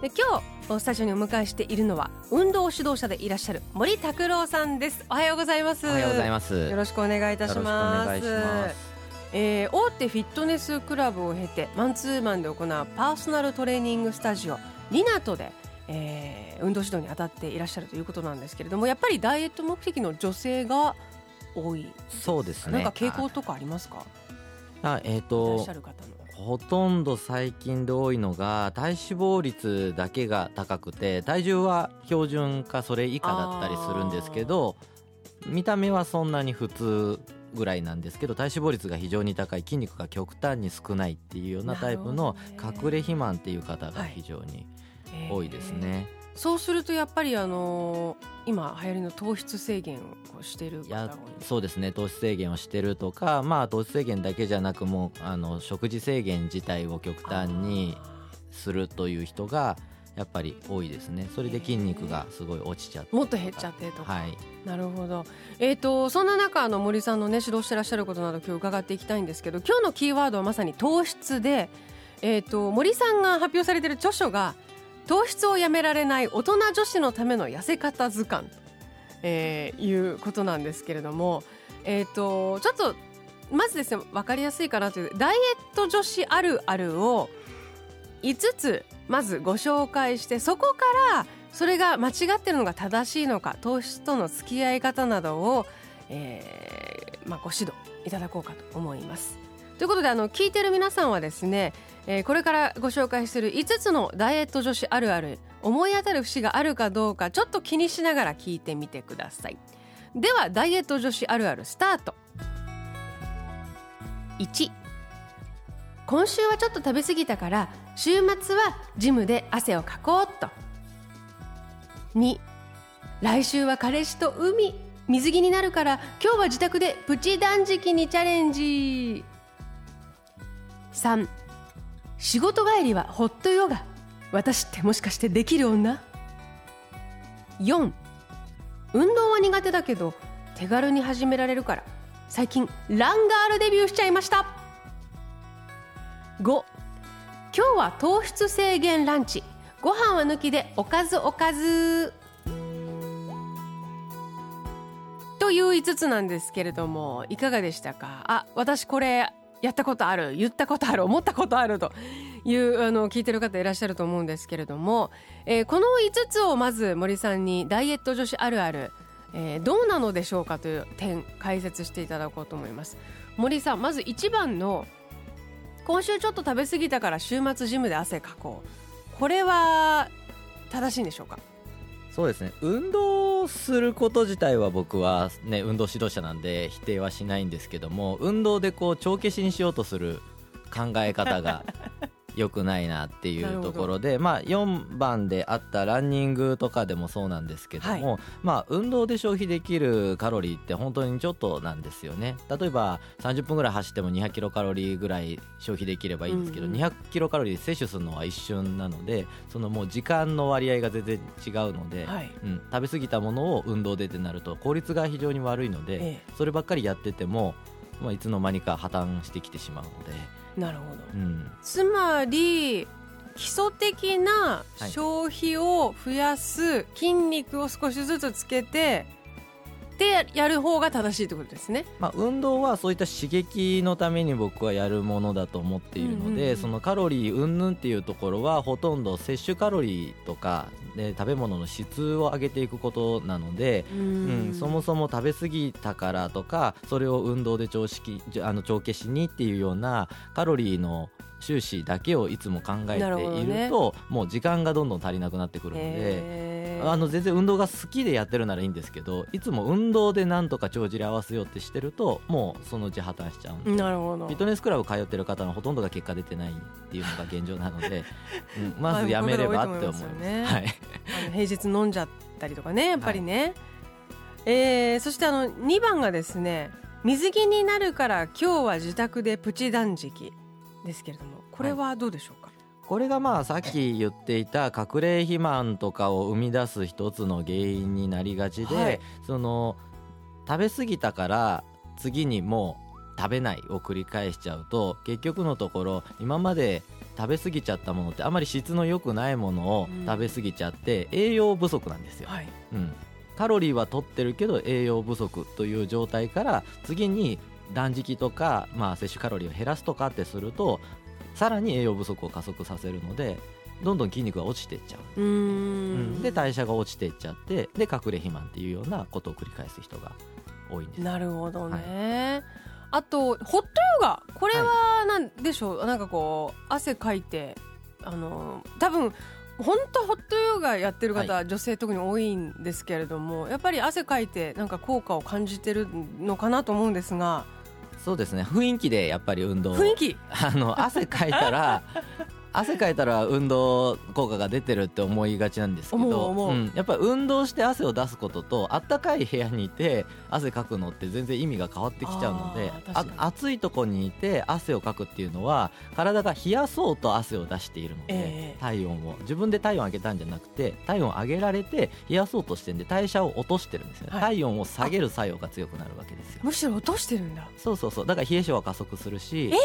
で今日スタジオにお迎えしているのは運動指導者でいらっしゃる森拓郎さんです。おはようございます。おはようございます。よろしくお願いいたします。えー、大手フィットネスクラブを経てマンツーマンで行うパーソナルトレーニングスタジオリナトで、えー、運動指導に当たっていらっしゃるということなんですけれどもやっぱりダイエット目的の女性が多いそうですね。なんか傾向とかありますか？あえっ、ー、とほとんど最近で多いのが体脂肪率だけが高くて体重は標準かそれ以下だったりするんですけど見た目はそんなに普通ぐらいなんですけど体脂肪率が非常に高い筋肉が極端に少ないっていうようなタイプの隠れ肥満っていう方が非常に多いですね。そうするとやっぱりあのー、今流行りの糖質制限をしている方がそうですね。糖質制限をしてるとかまあ糖質制限だけじゃなくもうあの食事制限自体を極端にするという人がやっぱり多いですね。それで筋肉がすごい落ちちゃってもっと減っちゃってとか、はい、なるほど。えっ、ー、とそんな中あの森さんのね指導してらっしゃることなど今日伺っていきたいんですけど今日のキーワードはまさに糖質でえっ、ー、と森さんが発表されている著書が糖質をやめられない大人女子のための痩せ方図鑑、えー、いうことなんですけれども、えーと、ちょっとまずですね分かりやすいかなという。ダイエット女子あるあるを5つまずご紹介してそこからそれが間違ってるのが正しいのか糖質との付き合い方などを、えーまあ、ご指導いただこうかと思います。ということであの聞いてる皆さんはですねえー、これからご紹介する5つのダイエット女子あるある思い当たる節があるかどうかちょっと気にしながら聞いてみてください。ではダイエット女子あるあるスタート。1今週はちょっと食べ過ぎたから週末はジムで汗をかこうっと。2来週は彼氏と海水着になるから今日は自宅でプチ断食にチャレンジ。3仕事帰りはホットヨガ私ってもしかしてできる女？4運動は苦手だけど手軽に始められるから最近ランガールデビューしちゃいました。5今日は糖質制限ランチ。ご飯は抜きでおかずおかず。という5つなんですけれどもいかがでしたか？あ私これやったことある言ったことある思ったことあるというあの聞いてる方いらっしゃると思うんですけれども、えー、この5つをまず森さんにダイエット女子あるある、えー、どうなのでしょうかという点解説していただこうと思います。森さんまず1番の今週ちょっと食べ過ぎたから週末ジムで汗かこう。これは正しいんでしょうか？そうですね。運動すること自体は僕は、ね、運動指導者なんで否定はしないんですけども運動でこう帳消しにしようとする考え方が良くないなっていうところで、まあ、4番であったランニングとかでもそうなんですけども、はい、まあ、運動で消費できるカロリーって本当にちょっとなんですよね。例えば30分ぐらい走っても200キロカロリーぐらい消費できればいいんですけど、うんうん、200キロカロリー摂取するのは一瞬なのでそのもう時間の割合が全然違うので、はい、うん、食べ過ぎたものを運動でってなると効率が非常に悪いので、ええ、そればっかりやってても、まあ、いつの間にか破綻してきてしまうので。なるほど、うん、つまり基礎的な消費を増やす筋肉を少しずつつけて、でやる方が正しいってことですね、まあ、運動はそういった刺激のために僕はやるものだと思っているので、うんうん、そのカロリー云々っていうところはほとんど摂取カロリーとかで食べ物の質を上げていくことなので、うん、そもそも食べ過ぎたからとかそれを運動で調式あの帳消しにっていうようなカロリーの収支だけをいつも考えていると、ね、もう時間がどんどん足りなくなってくるのであの全然運動が好きでやってるならいいんですけどいつも運動でなんとか帳尻合わせようってしてるともうそのうち破綻しちゃうんなるほど。フィットネスクラブ通ってる方のほとんどが結果出てないっていうのが現状なので、うん、まずやめればって思います。ね、はい、あの平日飲んじゃったりとかね やっぱりね、はい。えーそしてあの2番がですね水着になるから今日は自宅でプチ断食ですけれどもこれはどうでしょうか、これがまあさっき言っていた隠れ肥満とかを生み出す一つの原因になりがちで、はい。その食べ過ぎたから次にもう食べないを繰り返しちゃうと結局のところ今まで食べ過ぎちゃったものってあまり質の良くないものをうん。食べ過ぎちゃって栄養不足なんですよ。はい。うん、カロリーは取ってるけど栄養不足という状態から次に断食とか、まあ、摂取カロリーを減らすとかってするとさらに栄養不足を加速させるのでどんどん筋肉が落ちていっちゃう、うん。ん。で代謝が落ちていっちゃってで隠れ肥満っていうようなことを繰り返す人が多いんです。なるほどね、あとホットヨガ。これはなんでしょう、なんかこう汗かいてあの多分本当ホットヨガやってる方、女性特に多いんですけれどもやっぱり汗かいてなんか効果を感じてるのかなと思うんですがそうですね。雰囲気でやっぱり運動雰囲気。あの汗かいたら 汗かいたら運動効果が出てるって思いがちなんですけど思うん。やっぱり運動して汗を出すこととあったかい部屋にいて汗かくのって全然意味が変わってきちゃうので暑いとこにいて汗をかくっていうのは体が冷やそうと汗を出しているので、ええ。体温を。自分で体温上げたんじゃなくて体温上げられて冷やそうとしてんで代謝を落としてるんですね、はい。体温を下げる作用が強くなるわけですよ。むしろ落としてるんだ。そうそうそう。だから冷え性は加速するし、だ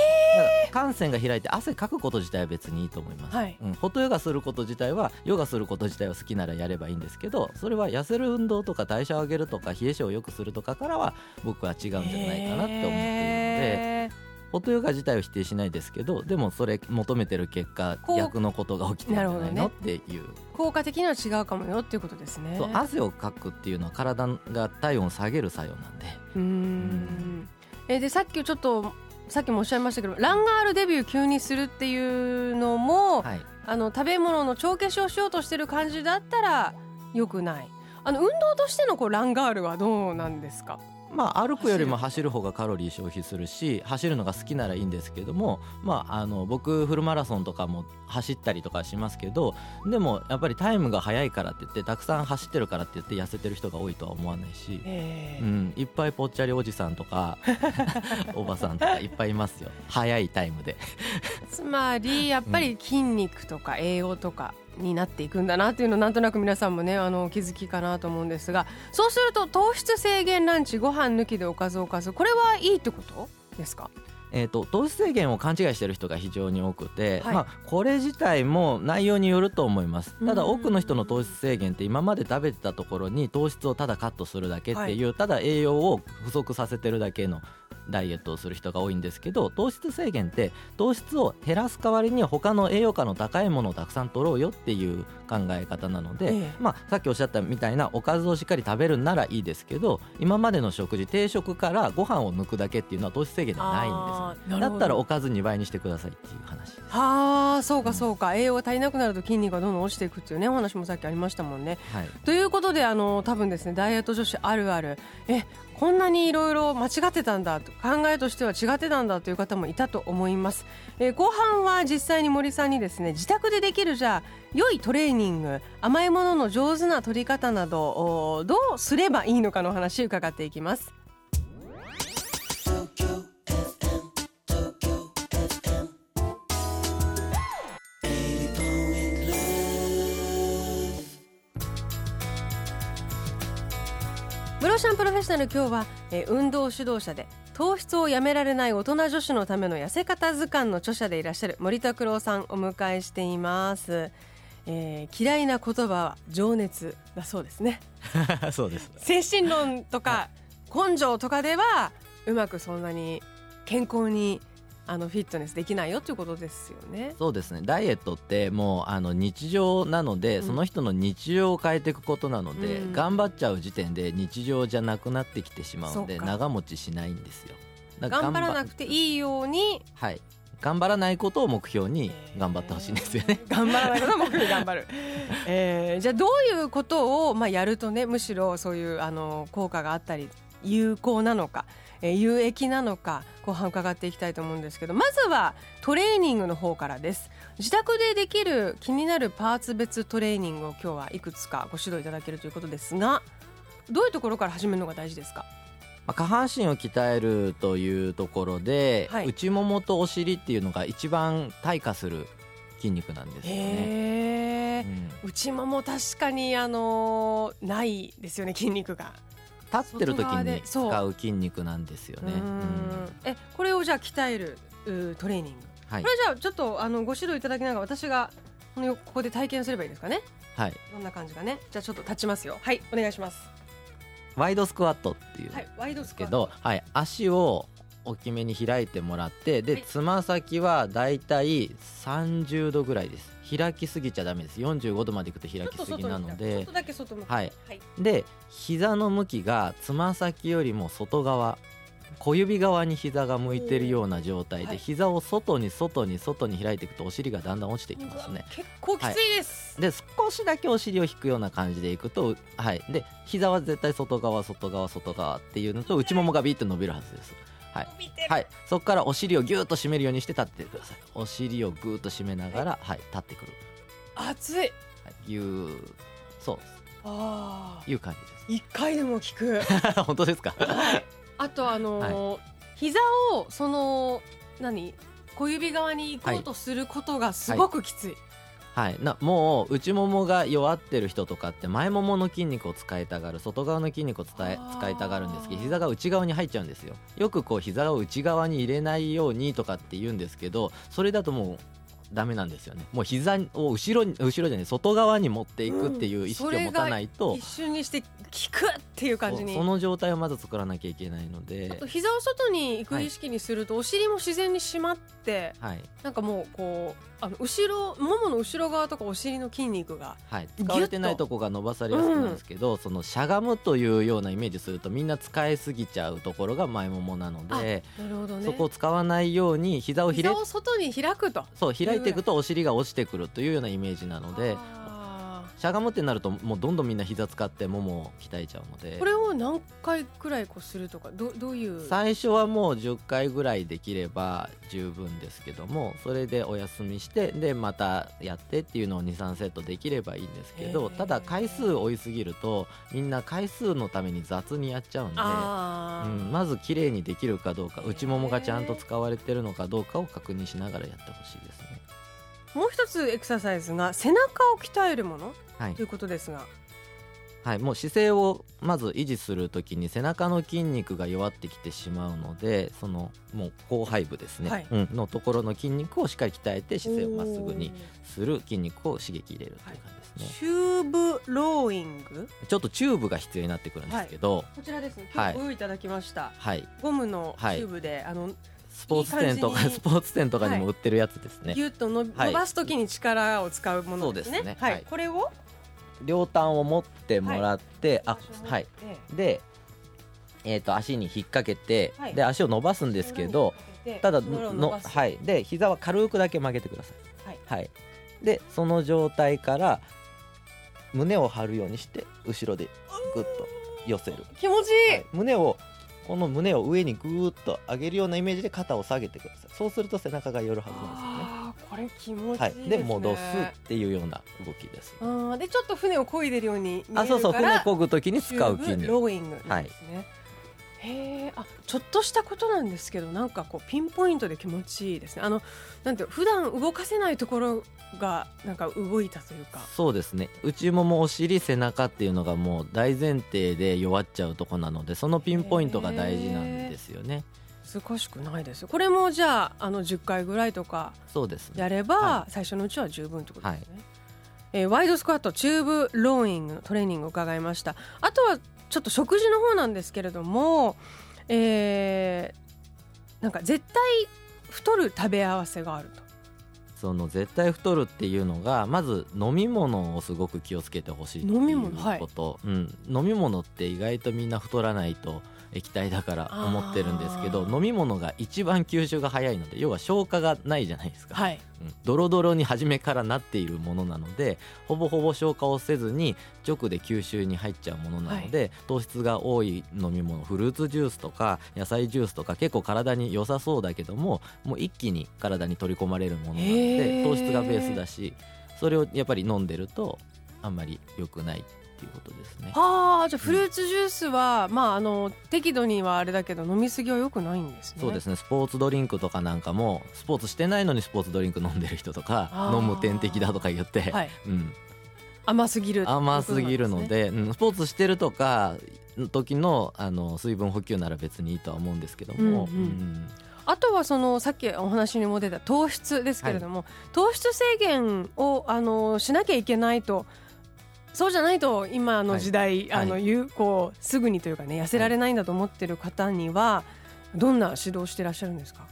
から汗腺が開いて汗かくこと自体は別にいいと思います、はい。うん、ホットヨガすること自体はヨガすること自体は好きならやればいいんですけどそれは痩せる運動とか代謝を上げるとか冷え性を良くするとかからは僕は違うんじゃないかなって思っているので、へホットヨガ自体を否定しないですけどでもそれ求めてる結果逆のことが起きてるんじゃないの、ねっていう。ー効果的には違うかもよっていうことですね。そう汗をかくっていうのは体が体温を下げる作用なんで。うーん。えでさっきちょっとさっきもおっしゃいましたけどランガールデビュー急にするっていうのも、はい。あの食べ物の帳消しをしようとしてる感じだったらよくない。あの運動としてのこうランガールはどうなんですか？まあ、歩くよりも走る。方がカロリー消費するし走るのが好きならいいんですけども、まあ、あの僕フルマラソンとかも走ったりとかしますけどでもやっぱりタイムが速いからって言ってたくさん走ってるからって言って痩せてる人が多いとは思わないし、えうん、いっぱいぽっちゃりおじさんとか おばさんとかいっぱいいますよ。速いタイムで。つまりやっぱり筋肉とか栄養とかになっていくんだなっていうのなんとなく皆さんもねあの気づきかなと思うんですがそうすると糖質制限ランチご飯抜きでおかずおかずこれはいいってことですか？えー、と糖質制限を勘違いしてる人が非常に多くて、はい。まあ、これ自体も内容によると思います。ただうん多くの人の糖質制限って今まで食べてたところに糖質をただカットするだけっていう、ただ栄養を不足させてるだけのダイエットをする人が多いんですけど糖質制限って糖質を減らす代わりに他の栄養価の高いものをたくさん取ろうよっていう考え方なので、ええ。まあ、さっきおっしゃったみたいなおかずをしっかり食べるならいいですけど今までの食事定食からご飯を抜くだけっていうのは糖質制限ではないんですだったらおかず2倍にしてくださいっていう話はあそうかそうか、栄養が足りなくなると筋肉がどんどん落ちていくっていうねお話もさっきありましたもんね。はい。ということであの多分ですねダイエット女子あるある。えこんなにいろいろ間違ってたんだと考えとしては違ってたんだという方もいたと思います、えー後半は実際に森さんにですね自宅でできるじゃあ良いトレーニング甘いものの上手な取り方などおどうすればいいのかのお話伺っていきますブロシャンプロフェッショナル今日は、えー運動指導者で糖質をやめられない大人女子のための痩せ方図鑑の著者でいらっしゃる森田九郎さんお迎えしています、えー嫌いな言葉は情熱だそうですね。そうです精神論とか根性とかではうまくそんなに健康にあのフィットネスできないよということですよね。そうですね。ダイエットってもうあの日常なので、うん。その人の日常を変えていくことなので、うん。頑張っちゃう時点で日常じゃなくなってきてしまうので長持ちしないんですよ。頑張らなくていいように。はい。頑張らないことを目標に頑張ってほしいんですよね、頑張らないことは目標に頑張る、えーじゃあどういうことを、まあ、やるとねむしろそういうあの効果があったり有効なのか、えー有益なのか後半伺っていきたいと思うんですけどまずはトレーニングの方からです。自宅でできる気になるパーツ別トレーニングを今日はいくつかご指導いただけるということですがどういうところから始めるのが大事ですか？まあ、下半身を鍛えるというところで、はい。内ももとお尻っていうのが一番退化する筋肉なんですよね。うん。内もも確かにあのーないですよね筋肉が立ってる時に使う筋肉なんですよね。えこれをじゃあ鍛えるトレーニング。はい。これじゃあちょっとあのご指導いただきながら私がこのここで体験すればいいですかね。はい、どんな感じかね。じゃあちょっと立ちますよ。はいお願いします。ワイドスクワットっていうんはいワイドスクワット。ですけど、はい、足を大きめに開いてもらってで、はい。つま先はだいたい30度ぐらいです開きすぎちゃダメです。45度までいくと開きすぎなので。はい。はい。で膝の向きがつま先よりも外側小指側に膝が向いてるような状態で、はい。膝を外に外に外に開いていくとお尻がだんだん落ちていきますね。結構きついです、で少しだけお尻を引くような感じでいくとはい。で膝は絶対外側外側外側っていうのと内ももがビーッと伸びるはずですはい。伸びてる。はい、そこからお尻をギューッと締めるようにして立ってください。お尻をグーッと締めながら、はい。立ってくる、熱い。はい、ギューそうああいう感じ一回でも効く。で す本当ですか？あとあのー膝をその何？小指側に行こうとすることがすごくきつい、はい、なもう内ももが弱ってる人とかって前ももの筋肉を使いたがる外側の筋肉を伝え使いたがるんですけど膝が内側に入っちゃうんですよ。よくこう膝を内側に入れないようにとかって言うんですけどそれだともうダメなんですよね。もう膝を後ろに後ろじゃない外側に持っていくっていう意識を持たないと、一瞬にして効くっていう感じに。そその状態をまず作らなきゃいけないのあとで、膝を外に行く意識にすると、お尻も自然に締まってはい。なんかもうこうあの後ろももの後ろ側とかお尻の筋肉がはい、使われてないとこが伸ばされやすくなるんですけど、そのしゃがむというようなイメージするとみんな使いすぎちゃうところが前ももなので、なるほどね。そこを使わないように膝をひれ膝を外に開くとそう開いていくとお尻が落ちてくるというようなイメージなのであしゃがむってなるともうどんどんみんな膝使ってももを鍛えちゃうのでーこれを何回くらいこうするとかどどういう？最初はもう10回ぐらいできれば十分ですけどもそれでお休みしてでまたやってっていうのを23セットできればいいんですけどただ回数多いすぎるとみんな回数のために雑にやっちゃうんで。うん、まず綺麗にできるかどうか内ももがちゃんと使われてるのかどうかを確認しながらやってほしいですね。もう一つエクササイズが背中を鍛えるものはい。ということですが。はい、もう姿勢をまず維持するときに背中の筋肉が弱ってきてしまうのでそのもう後背部ですね、はい。うん、のところの筋肉をしっかり鍛えて姿勢をまっすぐにする筋肉を刺激入れるという感じですね、チューブローイング？ちょっとチューブが必要になってくるんですけど、こちらですね。はい。今日ご用意いただきました、はい、ゴムのチはい。ューブで、あのスポーツ店とかスポーツ店とかにも売ってるやつですね、ギュッと伸ばすときに力を使うものですね。はい。これを両端を持ってもらって、あはい。えで、えー、と足に引っ掛けて、はい。で足を伸ばすんえですけど、ただのはい。で膝は軽くだけ曲げてください。はい。はい。でその状態から胸を張るようにして後ろでグッと寄せる、気持ちいい、はい。胸をこの胸を上にグーッと上げるようなイメージで肩を下げてください。そうすると背中が寄るはずなんあーこれ気持ちいいね。はい。で戻すねっていうような動きですあーでちょっと船を漕いでるように見えあそうそう船漕ぐ時に使う筋肉ローイングですね、へえあちょっとしたことなんですけどなんかこうピンポイントで気持ちいいですね。あのなんて普段動かせないところがなんか動いたというか。そうですね。内ももお尻背中っていうのがもう大前提で弱っちゃうとこなのでそのピンポイントが大事なんですよね難しくないですこれもじゃああの10回ぐらいとかそうですね。やれば、は最初のうちは十分ってことですね、えーワイドスクワットチューブローイングのトレーニングを伺いました。あとはちょっと食事の方なんですけれどもえーなんか絶対太る食べ合わせがあると。その絶対太るっていうのがまず飲み物をすごく気をつけてほしいっていう飲み物はい。こと、うん、飲み物って意外とみんな太らないと液体だから思ってるんですけど飲み物が一番吸収が早いので要は消化がないじゃないですか、はい。うん。ドロドロに初めからなっているものなのでほぼほぼ消化をせずに直で吸収に入っちゃうものなので、糖質が多い飲み物フルーツジュースとか野菜ジュースとか結構体に良さそうだけどももう一気に体に取り込まれるものなのへでー。糖質がベースだしそれをやっぱり飲んでるとあんまり良くないっていうことですね。はあじゃあフルーツジュースは、まああの適度にはあれだけど飲みすぎは良くないんですね。そうですね。スポーツドリンクとかなんかもスポーツしてないのにスポーツドリンク飲んでる人とか飲む点滴だとか言って、はい。うん、甘すぎる甘すぎるのでうん、スポーツしてるとかの時のあの水分補給なら別にいいとは思うんですけども、うんうん。あとはそのさっきお話にも出た糖質ですけれども、糖質制限をあのしなきゃいけないとそうじゃないと今の時代、はい。あの有効すぐにというかね痩せられないんだと思ってる方にはどんな指導してらっしゃるんですか？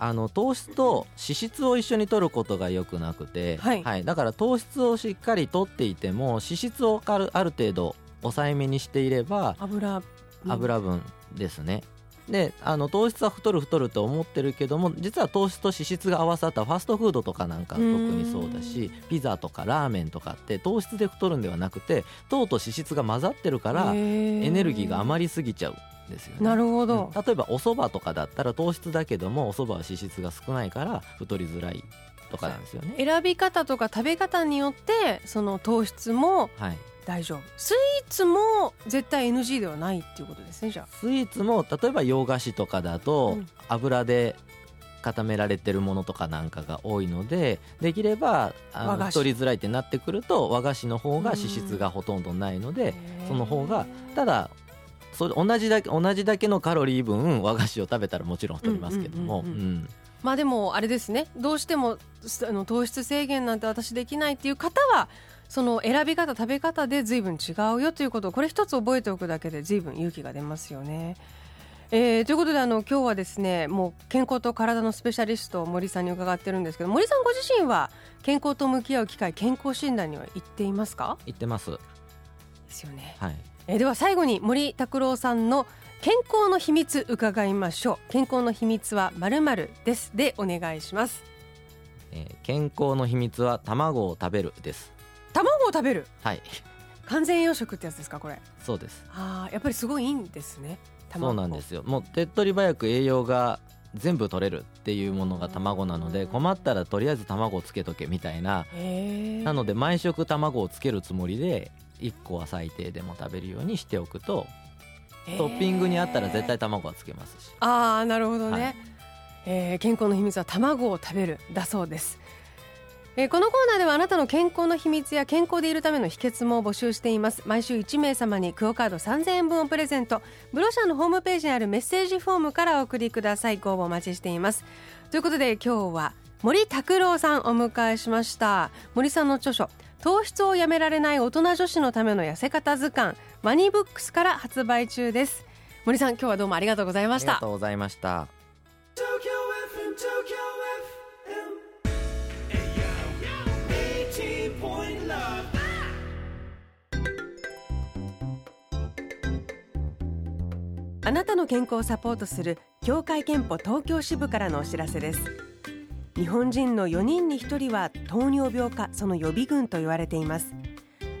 あの糖質と脂質を一緒に摂ることがよくなくて、はい。だから糖質をしっかり摂っていても脂質をあるある程度抑えめにしていれば油分。油分ですね。であの糖質は太る太ると思ってるけども実は糖質と脂質が合わさったファストフードとかなんか特にそうだしピザとかラーメンとかって糖質で太るんではなくて糖と脂質が混ざってるからエエネルギーが余りすぎちゃうんですよね。なるほど、うん。例えばお蕎麦とかだったら糖質だけどもお蕎麦は脂質が少ないから太りづらいとかなんですよね。選び方とか食べ方によってその糖質もはい、大丈夫。スイーツも絶対 NG ではないっていうことですねじゃあ。スイーツも例えば洋菓子とかだと、うん。油で固められてるものとかなんかが多いのでできればあの太りづらいってなってくると和菓子の方が脂質がほとんどないので、その方がただそれ同じだけ同じだけのカロリー分和菓子を食べたらもちろん太りますけども、まあでもあれですね。どうしてもすあの糖質制限なんて私できないっていう方はその選び方食べ方で随分違うよということをこれ一つ覚えておくだけで随分勇気が出ますよね。えーということであの今日はですねもう健康と体のスペシャリスト森さんに伺ってるんですけど森さんご自身は健康と向き合う機会健康診断には行っていますか？言ってます。ですよね、はいえーでは最後に森拓郎さんの健康の秘密伺いましょう健康の秘密はまるまるですでお願いしますえー健康の秘密は卵を食べるです。卵を食べる。はい、完全栄養食ってやつですかこれ。そうです。ああやっぱりすごいいいんですねそうなんですすよ。もう手っ取り早く栄養が全部取れるっていうものが卵なので困ったらとりあえず卵をつけとけみたいな。なので毎食卵をつけるつもりで1個は最低でも食べるようにしておくとトッピングにあったら絶対卵はつけますし。ああなるほどね、はい。えー健康の秘密は卵を食べるだそうですえーこのコーナーではあなたの健康の秘密や健康でいるための秘訣も募集しています。毎週1名様にクオカード3000円分をプレゼント。ブロシャのホームページにあるメッセージフォームからお送りください。ご応募お待ちしています。ということで今日は森拓郎さんお迎えしました。森さんの著書糖質をやめられない大人女子のための痩せ方図鑑ワニブックスから発売中です。森さん今日はどうもありがとうございました。ありがとうございました。あなたの健康をサポートする協会憲法東京支部からのお知らせです。日本人の4人に1人は糖尿病かその予備軍と言われています。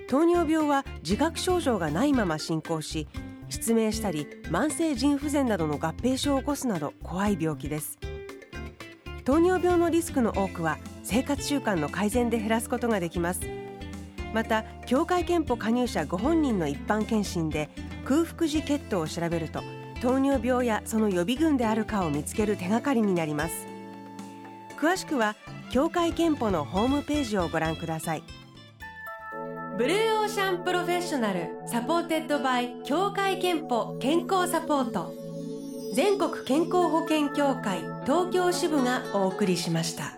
糖尿病は自覚症状がないまま進行し失明したり慢性腎不全などの合併症を起こすなど怖い病気です。糖尿病のリスクの多くは生活習慣の改善で減らすことができます。また協会憲法加入者ご本人の一般検診で空腹時血糖を調べると糖尿病やその予備軍であるかを見つける手がかりになります。詳しくは協会けんぽのホームページをご覧ください。 Blue Ocean professional supported by 協会けんぽ健康サポート。全国健康保険協会東京支部がお送りしました。